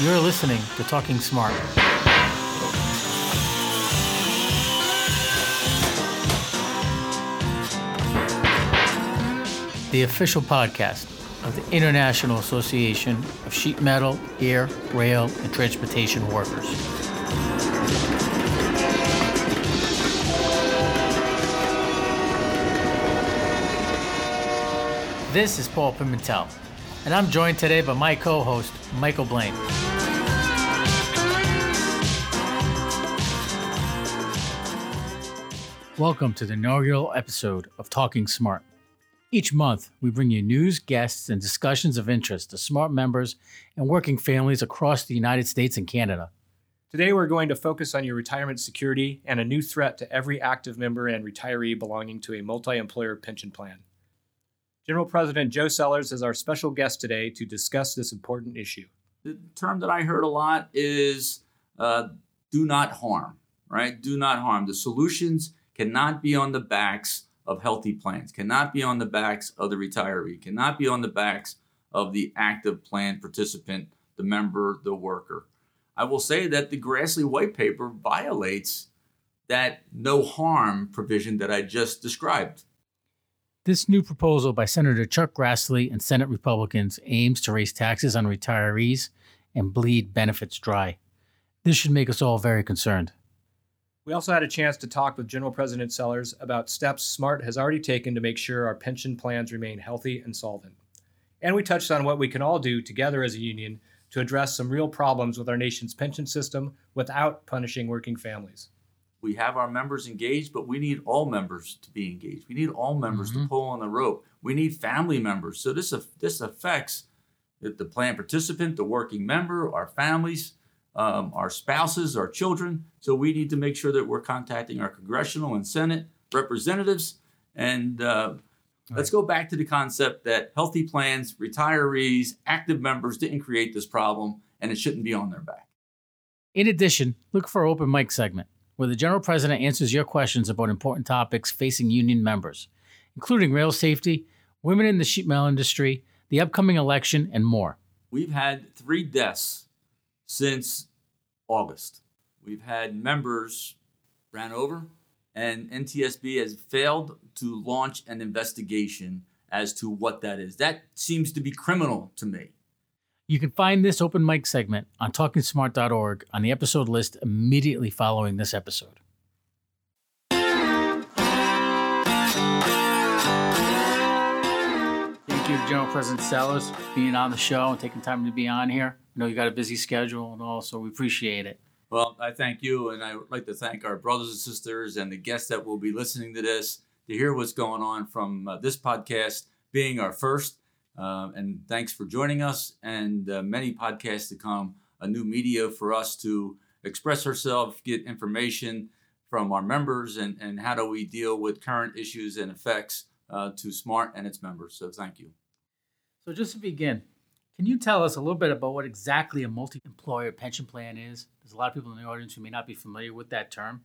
You're listening to Talking Smart. The official podcast of the International Association of Sheet Metal, Air, Rail, and Transportation Workers. This is Paul Pimentel, and I'm joined today by my co host, Michael Blaine. Welcome to the inaugural episode of Talking Smart. Each month, we bring you news, guests, and discussions of interest to smart members and working families across the United States and Canada. Today, we're going to focus on your retirement security and a new threat to every active member and retiree belonging to a multi employer pension plan. General President Joe Sellers is our special guest today to discuss this important issue. The term that I heard a lot is uh, do not harm, right? Do not harm. The solutions cannot be on the backs of healthy plans, cannot be on the backs of the retiree, cannot be on the backs of the active plan participant, the member, the worker. I will say that the Grassley white paper violates that no harm provision that I just described. This new proposal by Senator Chuck Grassley and Senate Republicans aims to raise taxes on retirees and bleed benefits dry. This should make us all very concerned. We also had a chance to talk with General President Sellers about steps SMART has already taken to make sure our pension plans remain healthy and solvent. And we touched on what we can all do together as a union to address some real problems with our nation's pension system without punishing working families we have our members engaged, but we need all members to be engaged. We need all members mm-hmm. to pull on the rope. We need family members. So this this affects the plan participant, the working member, our families, um, our spouses, our children. So we need to make sure that we're contacting our congressional and Senate representatives. And uh, let's go back to the concept that healthy plans, retirees, active members didn't create this problem, and it shouldn't be on their back. In addition, look for our open mic segment where the General President answers your questions about important topics facing union members, including rail safety, women in the sheet metal industry, the upcoming election, and more. We've had three deaths since August. We've had members ran over, and NTSB has failed to launch an investigation as to what that is. That seems to be criminal to me. You can find this open mic segment on talkingsmart.org on the episode list immediately following this episode. Thank you, General President Sellers, for being on the show and taking time to be on here. Know you got a busy schedule and all, so we appreciate it. Well, I thank you, and I would like to thank our brothers and sisters and the guests that will be listening to this to hear what's going on from uh, this podcast being our first uh, and thanks for joining us and uh, many podcasts to come, a new media for us to express ourselves, get information from our members, and, and how do we deal with current issues and effects uh, to SMART and its members. So thank you. So just to begin, can you tell us a little bit about what exactly a multi-employer pension plan is? There's a lot of people in the audience who may not be familiar with that term.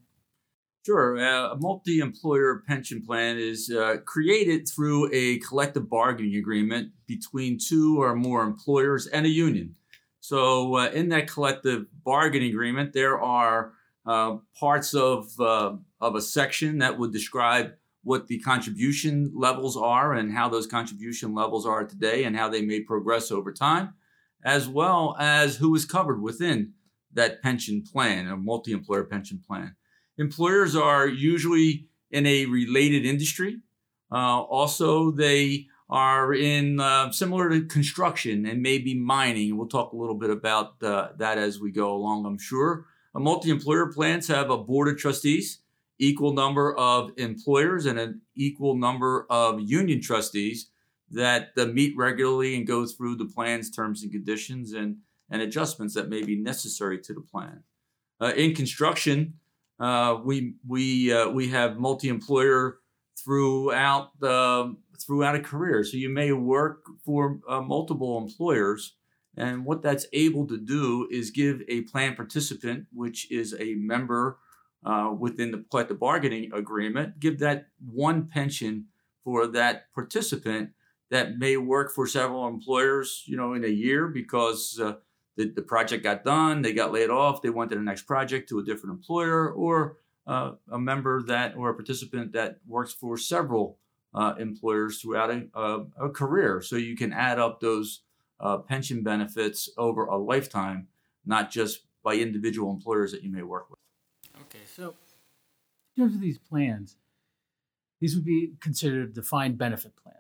Sure. Uh, a multi employer pension plan is uh, created through a collective bargaining agreement between two or more employers and a union. So, uh, in that collective bargaining agreement, there are uh, parts of, uh, of a section that would describe what the contribution levels are and how those contribution levels are today and how they may progress over time, as well as who is covered within that pension plan, a multi employer pension plan. Employers are usually in a related industry. Uh, also, they are in uh, similar to construction and maybe mining. We'll talk a little bit about uh, that as we go along, I'm sure. A multi-employer plans have a board of trustees, equal number of employers, and an equal number of union trustees that uh, meet regularly and go through the plan's terms and conditions and, and adjustments that may be necessary to the plan. Uh, in construction, uh, we we uh, we have multi-employer throughout the throughout a career. So you may work for uh, multiple employers, and what that's able to do is give a plan participant, which is a member uh, within the collective bargaining agreement, give that one pension for that participant that may work for several employers, you know, in a year because uh, the, the project got done, they got laid off, they went to the next project to a different employer, or uh, a member that or a participant that works for several uh, employers throughout a, a, career. So you can add up those uh, pension benefits over a lifetime, not just by individual employers that you may work with. Okay, so in terms of these plans, these would be considered a defined benefit plan.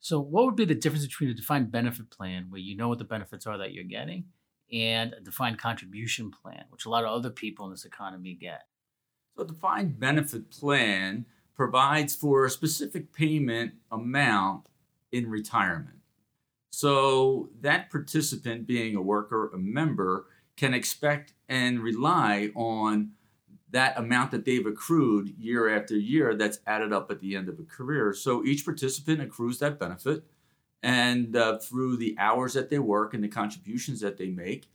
So, what would be the difference between a defined benefit plan, where you know what the benefits are that you're getting, and a defined contribution plan, which a lot of other people in this economy get? So, a defined benefit plan provides for a specific payment amount in retirement. So, that participant, being a worker, a member, can expect and rely on that amount that they've accrued year after year that's added up at the end of a career. So each participant accrues that benefit, and uh, through the hours that they work and the contributions that they make,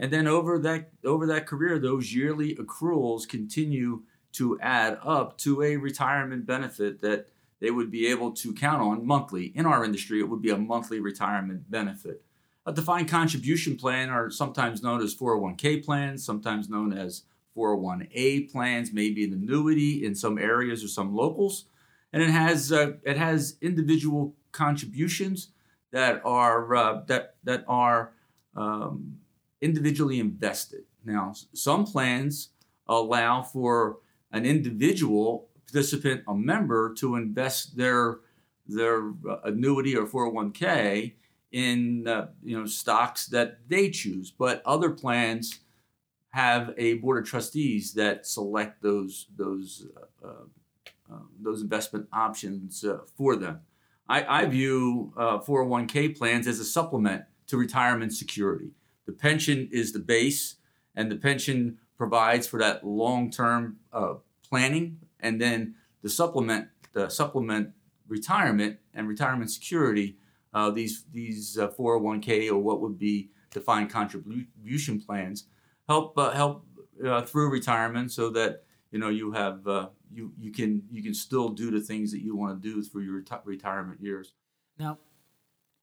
and then over that over that career, those yearly accruals continue to add up to a retirement benefit that they would be able to count on monthly. In our industry, it would be a monthly retirement benefit. A defined contribution plan are sometimes known as 401k plans, sometimes known as 401a plans, maybe an annuity in some areas or some locals, and it has uh, it has individual contributions that are uh, that that are um, individually invested. Now, some plans allow for an individual participant, a member, to invest their their uh, annuity or 401k in uh, you know stocks that they choose, but other plans have a board of trustees that select those those uh, uh, those investment options uh, for them. I, I view 401k uh, plans as a supplement to retirement security. The pension is the base, and the pension provides for that long-term uh, planning, and then the supplement the supplement retirement and retirement security. Uh, these these 401k or what would be defined contribution plans help uh, help uh, through retirement so that you know you have uh, you you can you can still do the things that you want to do through your reti- retirement years. Now,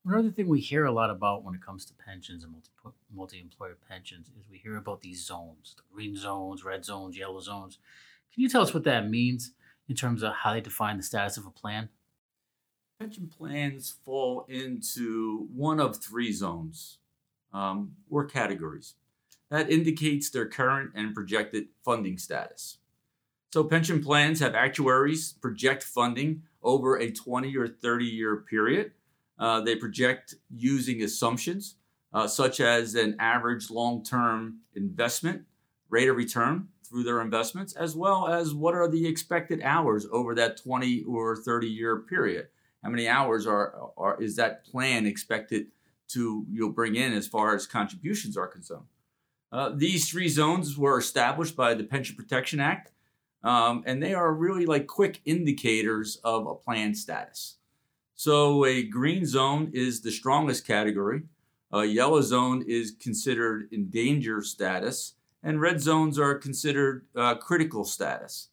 another thing we hear a lot about when it comes to pensions and multi multi employer pensions is we hear about these zones, the green zones, red zones, yellow zones. Can you tell us what that means in terms of how they define the status of a plan? Pension plans fall into one of three zones um, or categories that indicates their current and projected funding status. So, pension plans have actuaries project funding over a 20 or 30 year period. Uh, they project using assumptions uh, such as an average long term investment rate of return through their investments, as well as what are the expected hours over that 20 or 30 year period. How many hours are, are is that plan expected to you'll bring in as far as contributions are concerned? Uh, these three zones were established by the Pension Protection Act, um, and they are really like quick indicators of a plan status. So, a green zone is the strongest category, a yellow zone is considered in danger status, and red zones are considered uh, critical status.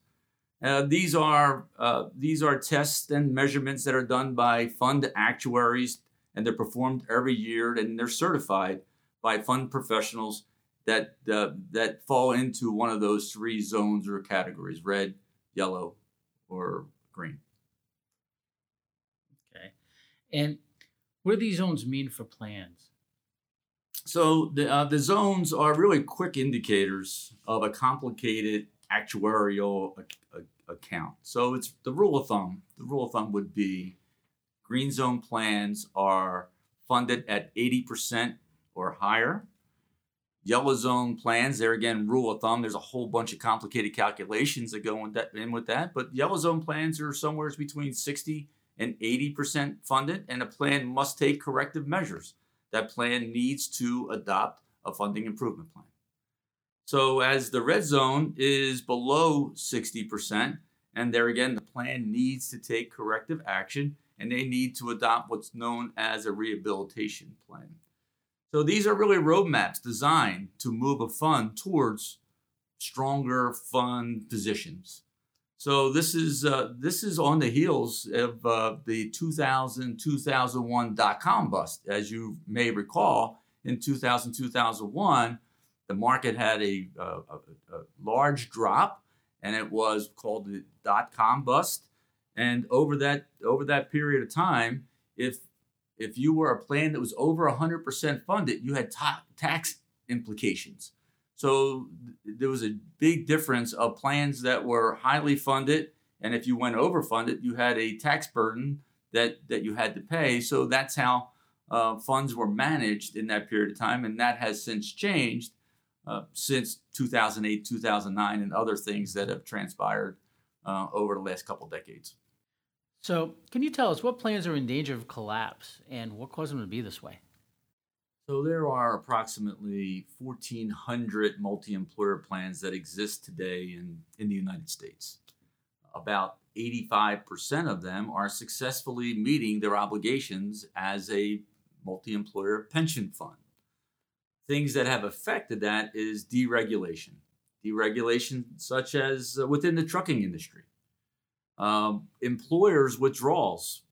Uh, these are uh, these are tests and measurements that are done by fund actuaries, and they're performed every year, and they're certified by fund professionals that uh, that fall into one of those three zones or categories: red, yellow, or green. Okay, and what do these zones mean for plans? So the uh, the zones are really quick indicators of a complicated actuarial a- a- account. So it's the rule of thumb. The rule of thumb would be green zone plans are funded at 80% or higher Yellow zone plans, there again, rule of thumb, there's a whole bunch of complicated calculations that go in, that, in with that. But yellow zone plans are somewhere between 60 and 80% funded, and a plan must take corrective measures. That plan needs to adopt a funding improvement plan. So, as the red zone is below 60%, and there again, the plan needs to take corrective action and they need to adopt what's known as a rehabilitation plan. So these are really roadmaps designed to move a fund towards stronger fund positions. So this is uh, this is on the heels of uh, the 2000 2001 dot com bust, as you may recall. in 2000, 2001, the market had a, a, a, large drop, and it was called the dot com bust. And over that over that period of time, if if you were a plan that was over 100% funded, you had ta- tax implications. So th- there was a big difference of plans that were highly funded, and if you went overfunded, you had a tax burden that that you had to pay. So that's how uh, funds were managed in that period of time, and that has since changed uh, since 2008, 2009, and other things that have transpired uh, over the last couple decades. So, can you tell us what plans are in danger of collapse and what caused them to be this way? So, there are approximately 1,400 multi employer plans that exist today in, in the United States. About 85% of them are successfully meeting their obligations as a multi employer pension fund. Things that have affected that is deregulation. Deregulation, such as uh, within the trucking industry um, employers' withdrawals,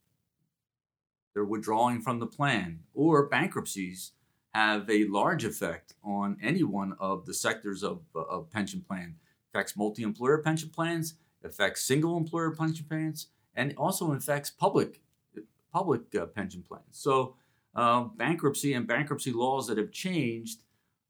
they're withdrawing from the plan, or bankruptcies have a large effect on any one of the sectors of, of pension plan. affects multi-employer pension plans, affects single employer pension plans, and also affects public public uh, pension plans. So bankruptcy and bankruptcy laws that have changed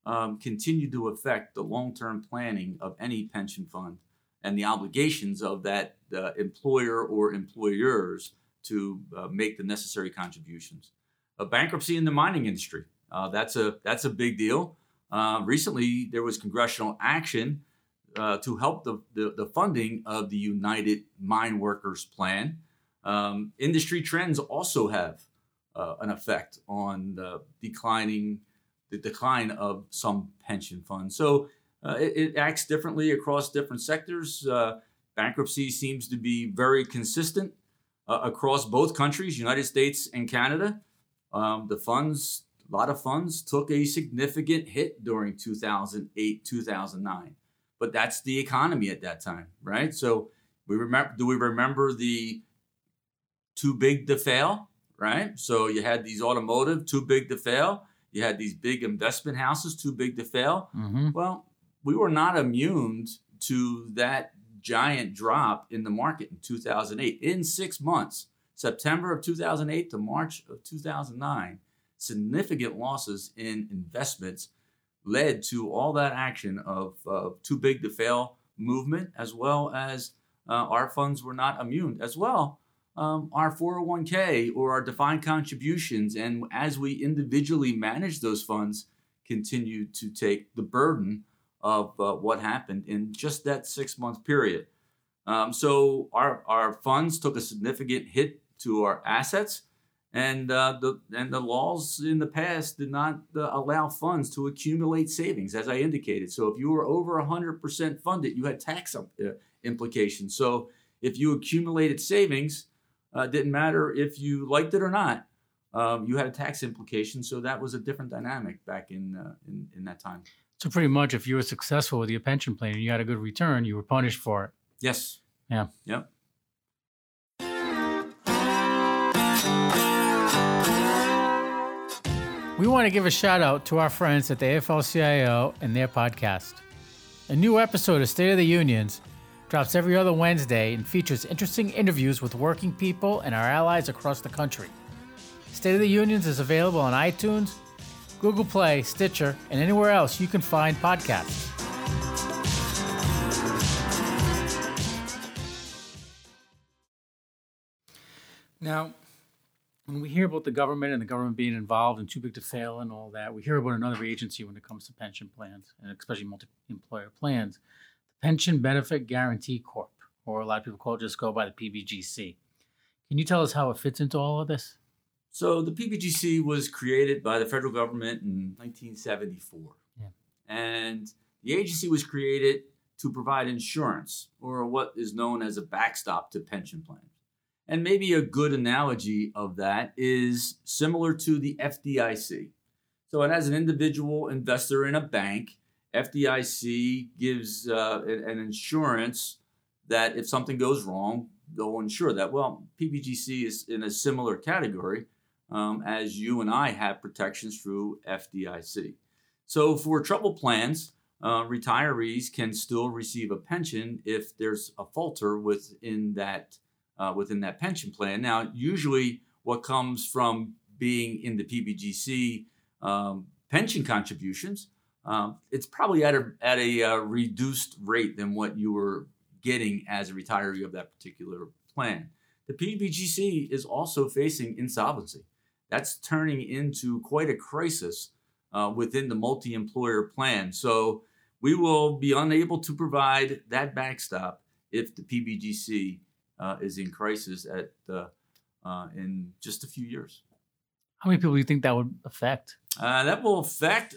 um, continue to affect the long-term planning of any pension fund and the obligations of that uh, employer or employers to uh, make the necessary contributions. A bankruptcy in the mining industry, uh, that's, a, that's a big deal. Uh, recently, there was congressional action uh, to help the, the, the, funding of the United Mine Workers Plan. Um, industry trends also have uh, an effect on the declining the decline of some pension funds. So uh, it, it, acts differently across different sectors. Uh, bankruptcy seems to be very consistent uh, across both countries, United States and Canada. Um, the funds, a lot of funds, took a significant hit during 2008, 2009. But that's the economy at that time, right? So we remember. Do we remember the too big to fail? Right. So you had these automotive too big to fail. You had these big investment houses too big to fail. Mm-hmm. Well, we were not immune to that giant drop in the market in 2008. In six months, September of 2008 to March of 2009, significant losses in investments led to all that action of uh, too big to fail movement, as well as uh, our funds were not immune, as well. Um, our 401k or our defined contributions, and as we individually manage those funds, continue to take the burden of uh, what happened in just that six month period. Um, so our, our funds took a significant hit to our assets, and uh, the and the laws in the past did not uh, allow funds to accumulate savings, as I indicated. So if you were over 100% funded, you had tax uh, implications. So if you accumulated savings, uh, didn't matter if you liked it or not. Um, you had a tax implication, so that was a different dynamic back in, uh, in in that time. So pretty much, if you were successful with your pension plan and you had a good return, you were punished for it. Yes. Yeah. Yep. We want to give a shout out to our friends at the AFL-CIO and their podcast. A new episode of State of the Unions drops every other Wednesday and features interesting interviews with working people and our allies across the country. State of the Unions is available on iTunes, Google Play, Stitcher, and anywhere else you can find podcasts. Now, when we hear about the government and the government being involved and too big to fail and all that, we hear about another agency when it comes to pension plans and especially multi-employer plans, the Pension Benefit Guarantee Corp, or a lot of people call it just go by the PBGC. Can you tell us how it fits into all of this? So the PBGC was created by the federal government in 1974. Yeah. And the agency was created to provide insurance or what is known as a backstop to pension plans. And maybe a good analogy of that is similar to the FDIC. So, as an individual investor in a bank, FDIC gives uh, an insurance that if something goes wrong, they'll insure that. Well, PBGC is in a similar category um, as you and I have protections through FDIC. So for trouble plans, uh, retirees can still receive a pension if there's a falter within that uh, within that pension plan. Now, usually, what comes from being in the PBGC um, pension contributions, um, it's probably at a at a uh, reduced rate than what you were getting as a retiree of that particular plan. The PBGC is also facing insolvency. That's turning into quite a crisis uh, within the multi-employer plan. So we will be unable to provide that backstop if the PBGC uh, is in crisis at uh, uh, in just a few years. How many people do you think that would affect? Uh, that will affect.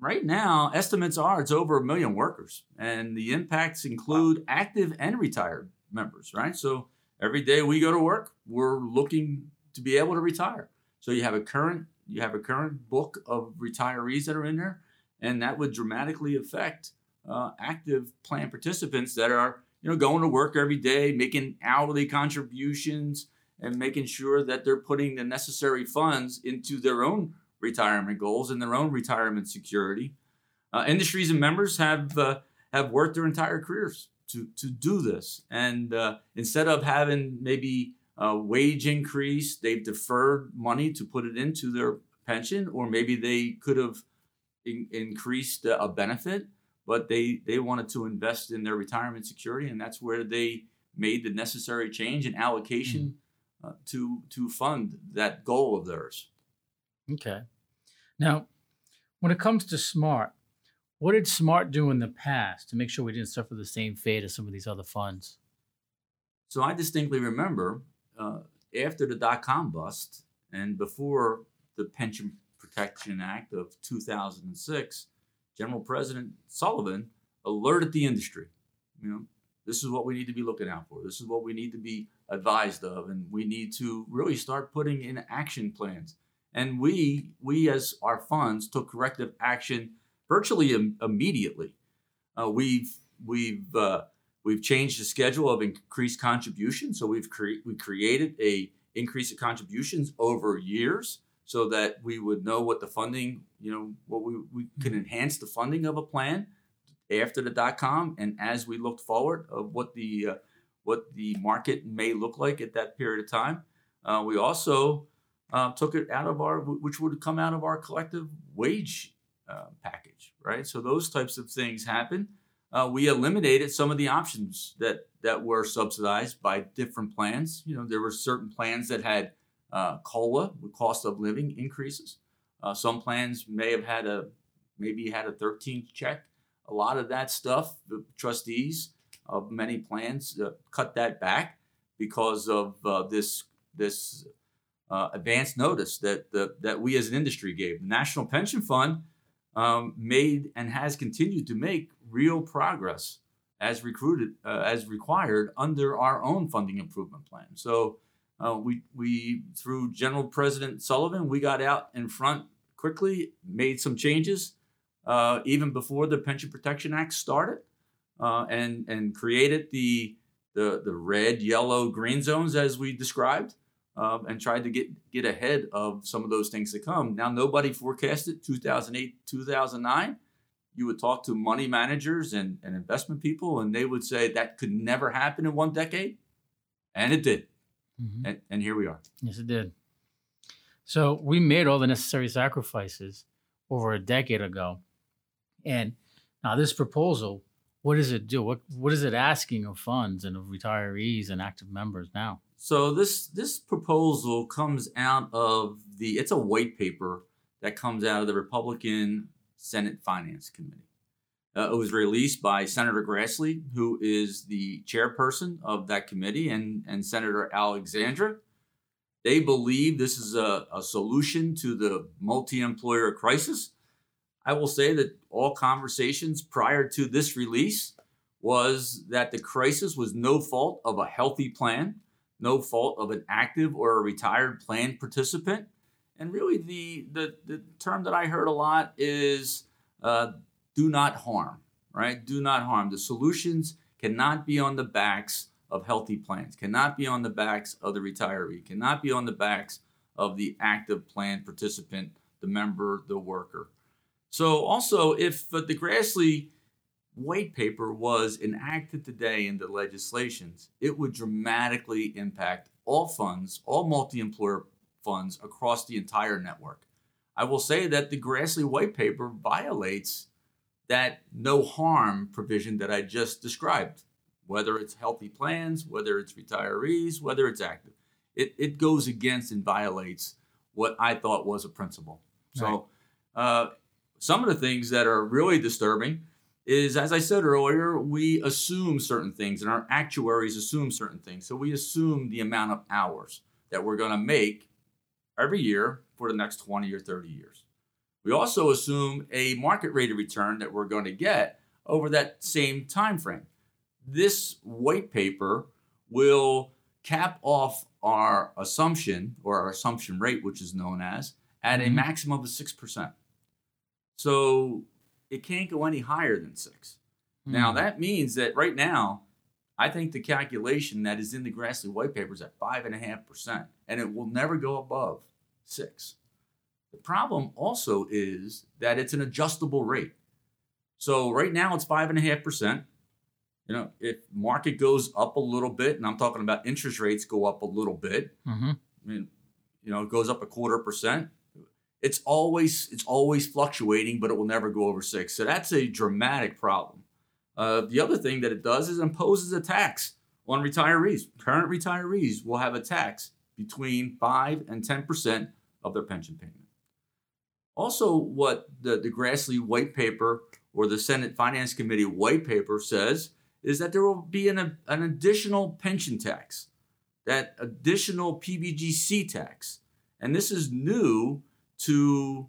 Right now, estimates are it's over a million workers, and the impacts include active and retired members. Right, so every day we go to work, we're looking to be able to retire. So you have a current you have a current book of retirees that are in there, and that would dramatically affect uh, active plan participants that are you know going to work every day, making hourly contributions, and making sure that they're putting the necessary funds into their own retirement goals and their own retirement security. Uh, industries and members have uh, have worked their entire careers to to do this, and uh, instead of having maybe a wage increase, they've deferred money to put it into their pension, or maybe they could have in- increased a benefit, but they they wanted to invest in their retirement security, and that's where they made the necessary change in allocation. Mm-hmm uh, to to fund that goal of theirs. Okay. Now, when it comes to Smart, what did Smart do in the past to make sure we didn't suffer the same fate as some of these other funds? So I distinctly remember uh, after the dot com bust and before the Pension Protection Act of 2006, General President Sullivan alerted the industry. You know, this is what we need to be looking out for. This is what we need to be advised of, and we need to really start putting in action plans. And we, we as our funds, took corrective action virtually Im- immediately. Uh, we've we've uh, we've changed the schedule of increased contributions, so we've cre- we created a increase of contributions over years so that we would know what the funding, you know, what we, we can mm-hmm. enhance the funding of a plan after the dot com and as we looked forward of what the uh, what the market may look like at that period of time. Uh, we also uh, took it out of our, which would come out of our collective wage uh, package, right? So those types of things happen. Uh, we eliminated some of the options that that were subsidized by different plans. You know, there were certain plans that had uh, COLA, cost of living increases. Uh, some plans may have had a maybe had a 13th check. A lot of that stuff, the trustees of many plans uh, cut that back because of this this uh, advance notice that the, that we as an industry gave. The National Pension Fund um, made and has continued to make real progress as recruited uh, as required under our own funding improvement plan. So uh, we we through General President Sullivan we got out in front quickly, made some changes uh, even before the Pension Protection Act started uh, and and created the the the red, yellow, green zones as we described, um, and tried to get get ahead of some of those things to come. Now nobody forecasted 2008, 2009. You would talk to money managers and, and investment people, and they would say that could never happen in one decade, and it did. Mm-hmm. And, and here we are. Yes, it did. So we made all the necessary sacrifices over a decade ago, and now this proposal what does it do? What what is it asking of funds and of retirees and active members now? So this this proposal comes out of the it's a white paper that comes out of the Republican Senate Finance Committee. Uh, it was released by Senator Grassley, who is the chairperson of that committee, and, and Senator Alexander. They believe this is a, a solution to the multi employer crisis I will say that all conversations prior to this release was that the crisis was no fault of a healthy plan, no fault of an active or a retired plan participant. And really, the, the, the term that I heard a lot is uh, do not harm, right? Do not harm. The solutions cannot be on the backs of healthy plans, cannot be on the backs of the retiree, cannot be on the backs of the active plan participant, the member, the worker. So, also, if the Grassley white paper was enacted today into legislations, it would dramatically impact all funds, all multi employer funds across the entire network. I will say that the Grassley white paper violates that no harm provision that I just described, whether it's healthy plans, whether it's retirees, whether it's active. It, it goes against and violates what I thought was a principle. So, uh, some of the things that are really disturbing is, as I said earlier, we assume certain things and our actuaries assume certain things. So, we assume the amount of hours that we're going to make every year for the next 20 or 30 years. We also assume a market rate of return that we're going to get over that same time frame. This white paper will cap off our assumption or our assumption rate, which is known as, at a mm-hmm. maximum of 6%. So it can't go any higher than 6. Now Hmm. that means that right now, I think the calculation that is in the Grassley white paper is at five and a half percent, and it will never go above six. The problem also is that it's an adjustable rate. So right now it's five and a half percent. You know, if market goes up a little bit, and I'm talking about interest rates go up a little bit, Mhm. I mean, you know, it goes up a quarter percent. It's always it's always fluctuating, but it will never go over six. So that's a dramatic problem. Uh, the other thing that it does is imposes a tax on retirees. Current retirees will have a tax between five and ten percent of their pension payment. Also, what the, the Grassley white paper or the Senate Finance Committee white paper says is that there will be an, an additional pension tax, that additional PBGC tax. And this is new to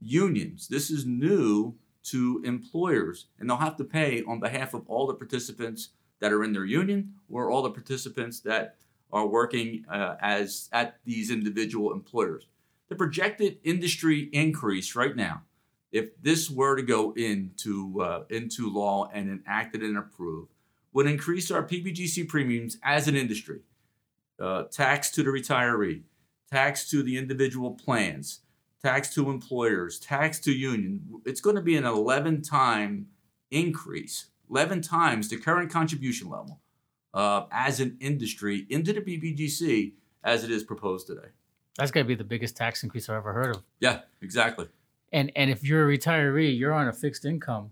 unions. This is new to employers. And they'll have to pay on behalf of all the participants that are in their union or all the participants that are working uh, as at these individual employers. The projected industry increase right now, if this were to go into uh, into law and enacted and approved, would increase our PBGC premiums as an industry. Uh, tax to the retiree, tax to the individual plans, tax to employers, tax to union. It's going to be an 11 time increase, 11 times the current contribution level uh, as an industry into the PBGC as it is proposed today. That's going to be the biggest tax increase I've ever heard of. Yeah, exactly. And and if you're a retiree, you're on a fixed income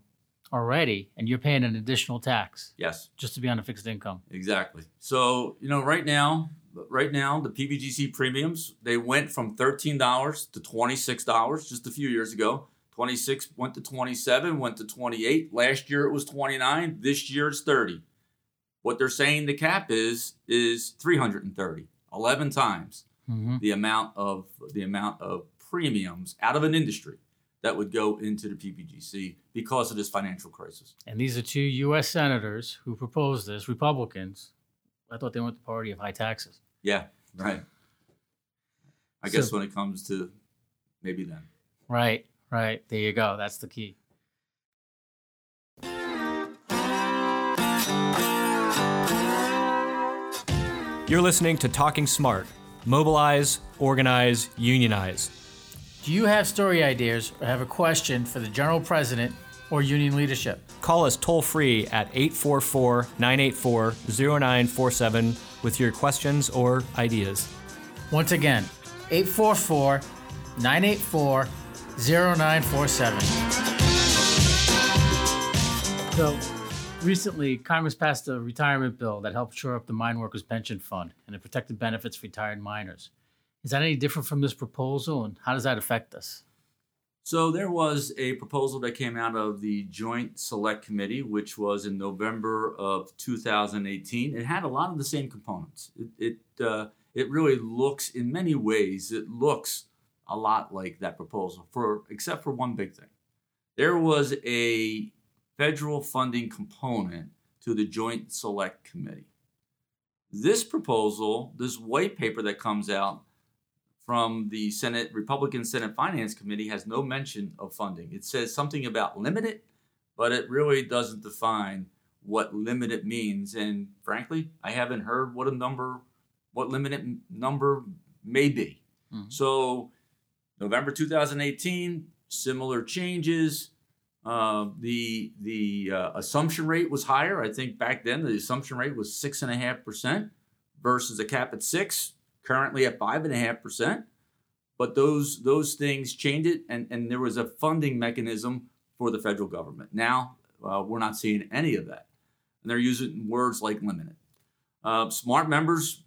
already, and you're paying an additional tax Yes, just to be on a fixed income. exactly. So, you know, right now, right now, the PBGC premiums, they went from $13 to $26 just a few years ago. 26 went to 27, went to 28. Last year it was 29. This year it's 30. What they're saying the cap is is 330, 11 times hmm the amount of the amount of premiums out of an industry that would go into the PBGC because of this financial crisis. And these are two U.S. senators who proposed this, Republicans. I thought they went the party of high taxes. Yeah, right. I So- guess when it comes to maybe then. Right, right. There you go. That's the key. You're listening to Talking Smart. Mobilize, organize, unionize. Do you have story ideas or have a question for the general president or union leadership? Call us toll free at 844 984 0947 with your questions or ideas. Once again, 844 984 0947. So, recently, Congress passed a retirement bill that helped shore up the mine workers' pension fund and it protected benefits for retired miners. Is that any different from this proposal, and how does that affect us? So there was a proposal that came out of the Joint Select Committee, which was in November of 2018. It had a lot of the same components. It it, uh, it really looks, in many ways, it looks a lot like that proposal, for except for one big thing. There was a federal funding component to the Joint Select Committee. This proposal, this white paper that comes out from the Senate Republican Senate Finance Committee has no mention of funding. It says something about limited, but it really doesn't define what limited means. And frankly, I haven't heard what a number, what limited number may be. Mm-hmm. So, November 2018, similar changes. Uh, the the uh, assumption rate was higher. I think back then the assumption rate was six and a half percent versus a cap at six. Currently at five and a half percent. But those those things changed it, and and there was a funding mechanism for the federal government. Now uh, we're not seeing any of that, and they're using words like limited. Uh, smart members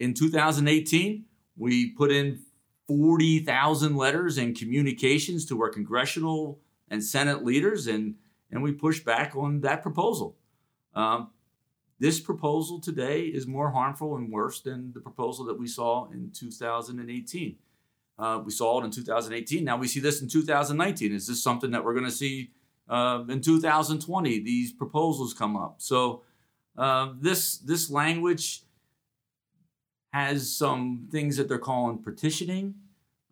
in 2018, we put in 40,000 letters and communications to our congressional and Senate leaders, and, and we pushed back on that proposal. Um, this proposal today is more harmful and worse than the proposal that we saw in 2018. Uh, we saw it in 2018. Now we see this in 2019. Is this something that we're going to see uh, in 2020? These proposals come up. So uh, this this language has some things that they're calling petitioning,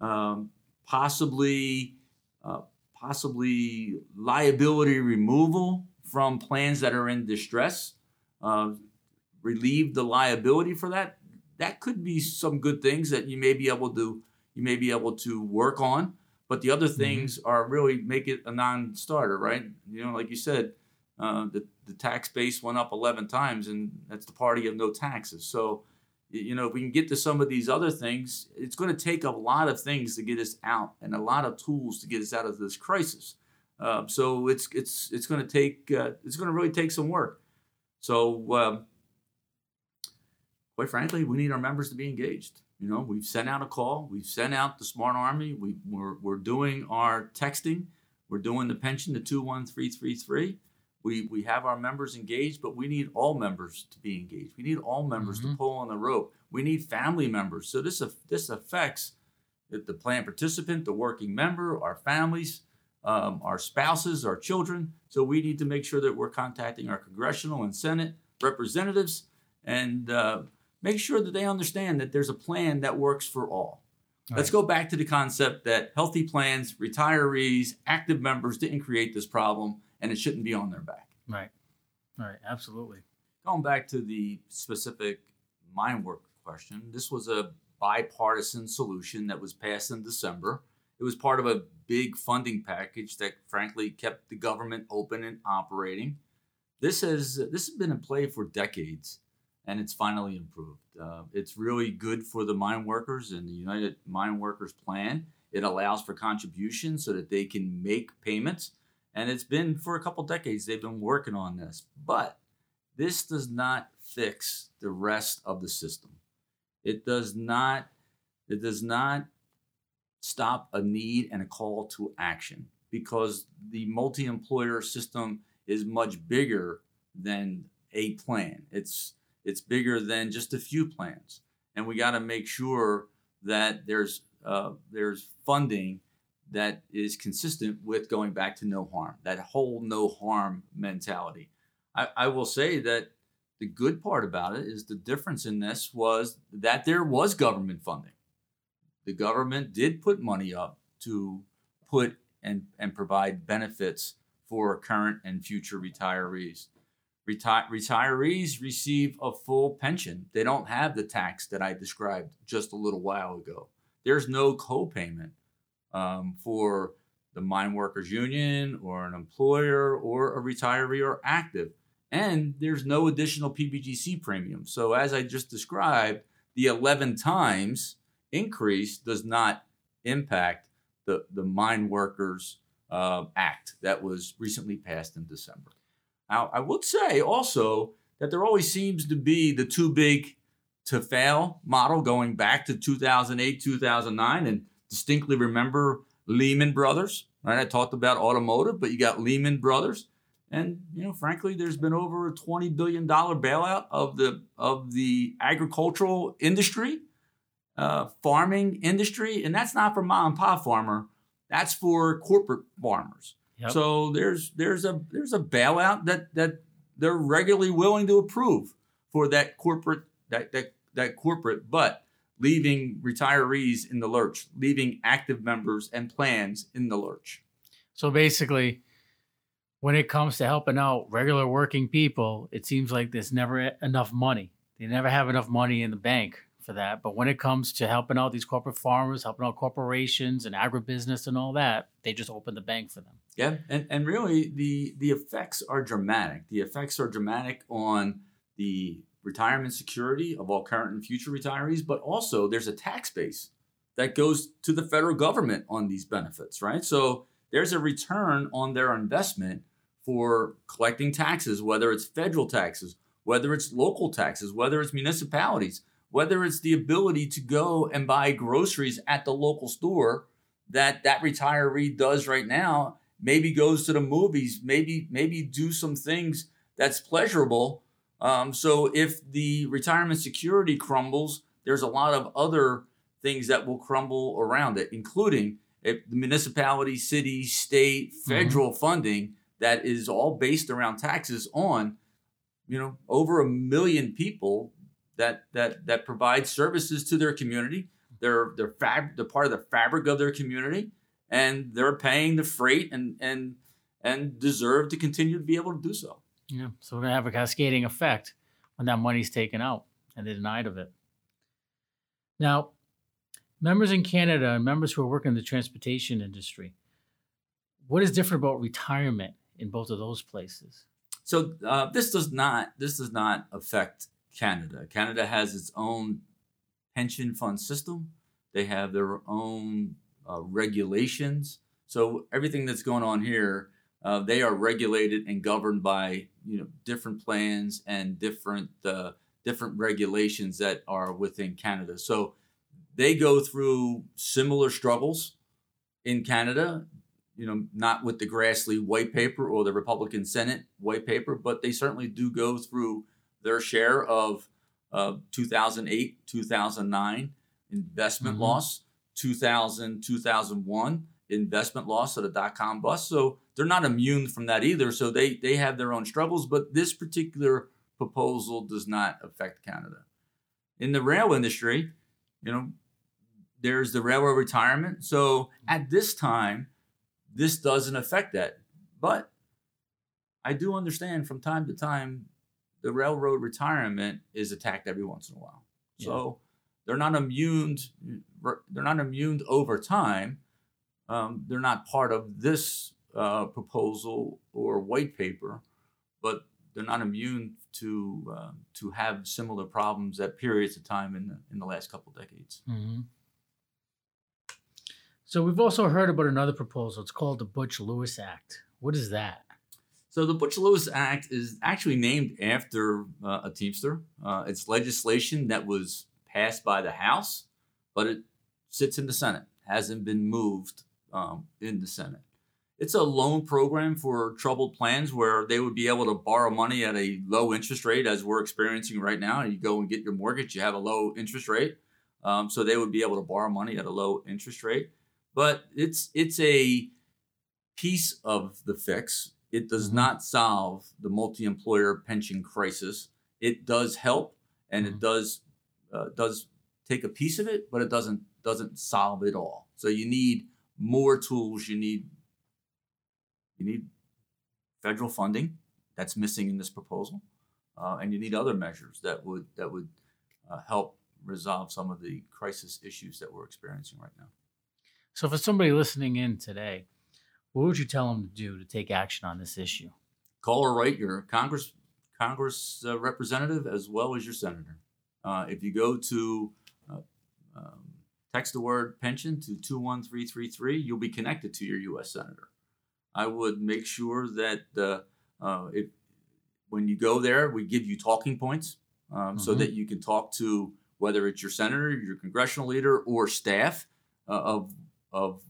um, possibly uh, possibly liability removal from plans that are in distress, uh, relieve the liability for that. That could be some good things that you may be able to you may be able to work on. But the other mm-hmm. things mm-hmm. are really make it a non-starter, right? You know, like you said, uh, the the tax base went up 11 times, and that's the party of no taxes. So you know, if we can get to some of these other things, it's going to take a lot of things to get us out and a lot of tools to get us out of this crisis. Uh, so it's it's it's going to take uh, it's going to really take some work. So um, quite frankly, we need our members to be engaged. You know, we've sent out a call, we've sent out the Smart Army, we, we're, we're doing our texting, we're doing the pension the 21333 we we have our members engaged, but we need all members to be engaged. We need all members mm-hmm. to pull on the rope. We need family members. So this this affects the plan participant, the working member, our families, um, our spouses, our children. So we need to make sure that we're contacting our congressional and Senate representatives and uh, make sure that they understand that there's a plan that works for all. all Let's right. go back to the concept that healthy plans, retirees, active members didn't create this problem and it shouldn't be on their back. Right. Right. Absolutely. Going back to the specific mine work question, this was a bipartisan solution that was passed in December. It was part of a big funding package that, frankly, kept the government open and operating. This has this has been in play for decades, and it's finally improved. Uh, it's really good for the mine workers and the United Mine Workers Plan. It allows for contributions so that they can make payments and it's been for a couple decades they've been working on this. But this does not fix the rest of the system. It does not it does not stop a need and a call to action because the multi-employer system is much bigger than a plan. It's it's bigger than just a few plans, and we got to make sure that there's uh, there's funding that is consistent with going back to no harm, that whole no harm mentality. I, I, will say that the good part about it is the difference in this was that there was government funding. The government did put money up to put and, and provide benefits for current and future retirees. Reti- retirees receive a full pension. They don't have the tax that I described just a little while ago. There's no copayment um, for the mine workers union or an employer or a retiree or active. And there's no additional PBGC premium. So, as I just described, the 11 times increase does not impact the, the Mine Workers uh, Act that was recently passed in December. Now, I would say also that there always seems to be the too big to fail model going back to 2008, 2009. And distinctly remember Lehman Brothers. Right, I talked about automotive, but you got Lehman Brothers, and you know, frankly, there's been over a twenty billion dollar bailout of the of the agricultural industry, uh, farming industry, and that's not for mom and pop farmer. That's for corporate farmers. Yep. So there's there's a there's a bailout that that they're regularly willing to approve for that corporate that that that corporate, but leaving retirees in the lurch, leaving active members and plans in the lurch. So basically, when it comes to helping out regular working people, it seems like there's never enough money. They never have enough money in the bank for that. But when it comes to helping out these corporate farmers, helping out corporations and agribusiness and all that, they just open the bank for them. Yeah, and, and really the the effects are dramatic. The effects are dramatic on the retirement security of all current and future retirees, but also there's a tax base that goes to the federal government on these benefits, right? So there's a return on their investment for collecting taxes, whether it's federal taxes, whether it's local taxes, whether it's municipalities, whether it's the ability to go and buy groceries at the local store that that retiree does right now, maybe goes to the movies, maybe maybe do some things that's pleasurable. Um, so if the retirement security crumbles, there's a lot of other things that will crumble around it, including if the municipality, city, state, mm-hmm. federal mm-hmm. funding that is all based around taxes on, you know, over a million people that that that provide services to their community. They're they're fab they're part of the fabric of their community, and they're paying the freight and and and deserve to continue to be able to do so. Yeah, so we're gonna have a cascading effect when that money's taken out and they're denied of it. Now, members in Canada and members who are working in the transportation industry, what is different about retirement in both of those places? So uh, this does not this does not affect Canada. Canada has its own pension fund system. They have their own uh, regulations. So everything that's going on here, uh, they are regulated and governed by you know different plans and different uh, different regulations that are within Canada. So they go through similar struggles in Canada you know, not with the Grassley white paper or the Republican Senate white paper, but they certainly do go through their share of uh, 2008, 2009 investment mm-hmm. loss, 2000, 2001 investment loss of the dot com bust. So they're not immune from that either. So they, they have their own struggles, but this particular proposal does not affect Canada. In the rail industry, you know, there's the railroad retirement. So at this time, this doesn't affect that. But I do understand from time to time the railroad retirement is attacked every once in a while. Yeah. So they're not immune. They're not immune over time. Um, they're not part of this uh, proposal or white paper, but they're not immune to uh, to have similar problems at periods of time in the in the last couple decades. Mm-hmm. So we've also heard about another proposal. It's called the Butch Lewis Act. What is that? So the Butch Lewis Act is actually named after uh, a Teamster. Uh, it's legislation that was passed by the House, but it sits in the Senate. Hasn't been moved um, in the Senate. It's a loan program for troubled plans where they would be able to borrow money at a low interest rate, as we're experiencing right now. You go and get your mortgage, you have a low interest rate. Um, so they would be able to borrow money at a low interest rate but it's it's a piece of the fix. It does mm-hmm. not solve the multi-employer pension crisis. It does help, and mm-hmm. it does uh, does take a piece of it, but it doesn't doesn't solve it all. So you need more tools. You need you need federal funding that's missing in this proposal, uh, and you need other measures that would that would uh, help resolve some of the crisis issues that we're experiencing right now. So, for somebody listening in today, what would you tell them to do to take action on this issue? Call or write your Congress Congress uh, representative as well as your senator. Uh, if you go to uh, um, text the word pension to 21333, you'll be connected to your U.S. senator. I would make sure that uh, uh, if, when you go there, we give you talking points um, mm-hmm. so that you can talk to whether it's your senator, your congressional leader, or staff uh, of of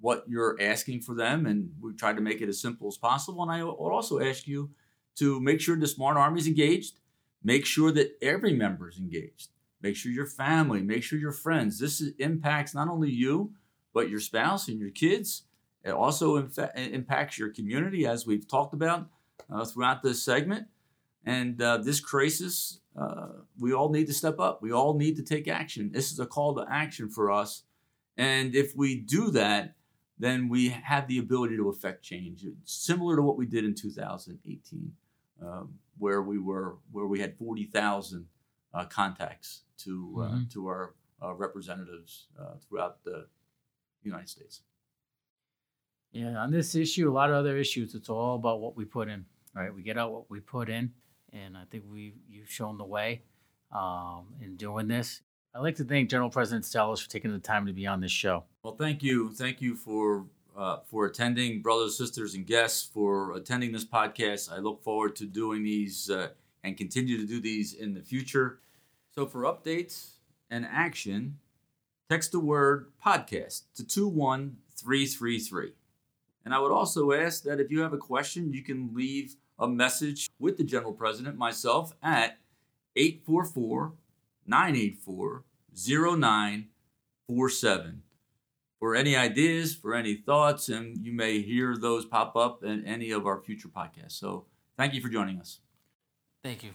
what you're asking for them, and we try to make it as simple as possible. And I would also ask you to make sure the Smart Army is engaged, make sure that every member is engaged, make sure your family, make sure your friends. This impacts not only you, but your spouse and your kids. It also infa- impacts your community, as we've talked about uh, throughout this segment. And uh, this crisis, uh, we all need to step up. We all need to take action. This is a call to action for us and if we do that, then we have the ability to affect change, similar to what we did in 2018, um, where we were where we had 40,000 uh, contacts to uh, Mhm. to our uh, representatives uh, throughout the United States. Yeah, on this issue, a lot of other issues, it's all about what we put in, right? We get out what we put in, and I think we you've shown the way um, in doing this. I'd like to thank General President Sellers for taking the time to be on this show. Well, thank you, thank you for uh, for attending, brothers, sisters, and guests, for attending this podcast. I look forward to doing these uh, and continue to do these in the future. So, for updates and action, text the word podcast to two one three three three. And I would also ask that if you have a question, you can leave a message with the General President, myself, at 844 984 0947 for any ideas, for any thoughts, and you may hear those pop up in any of our future podcasts. So thank you for joining us. Thank you.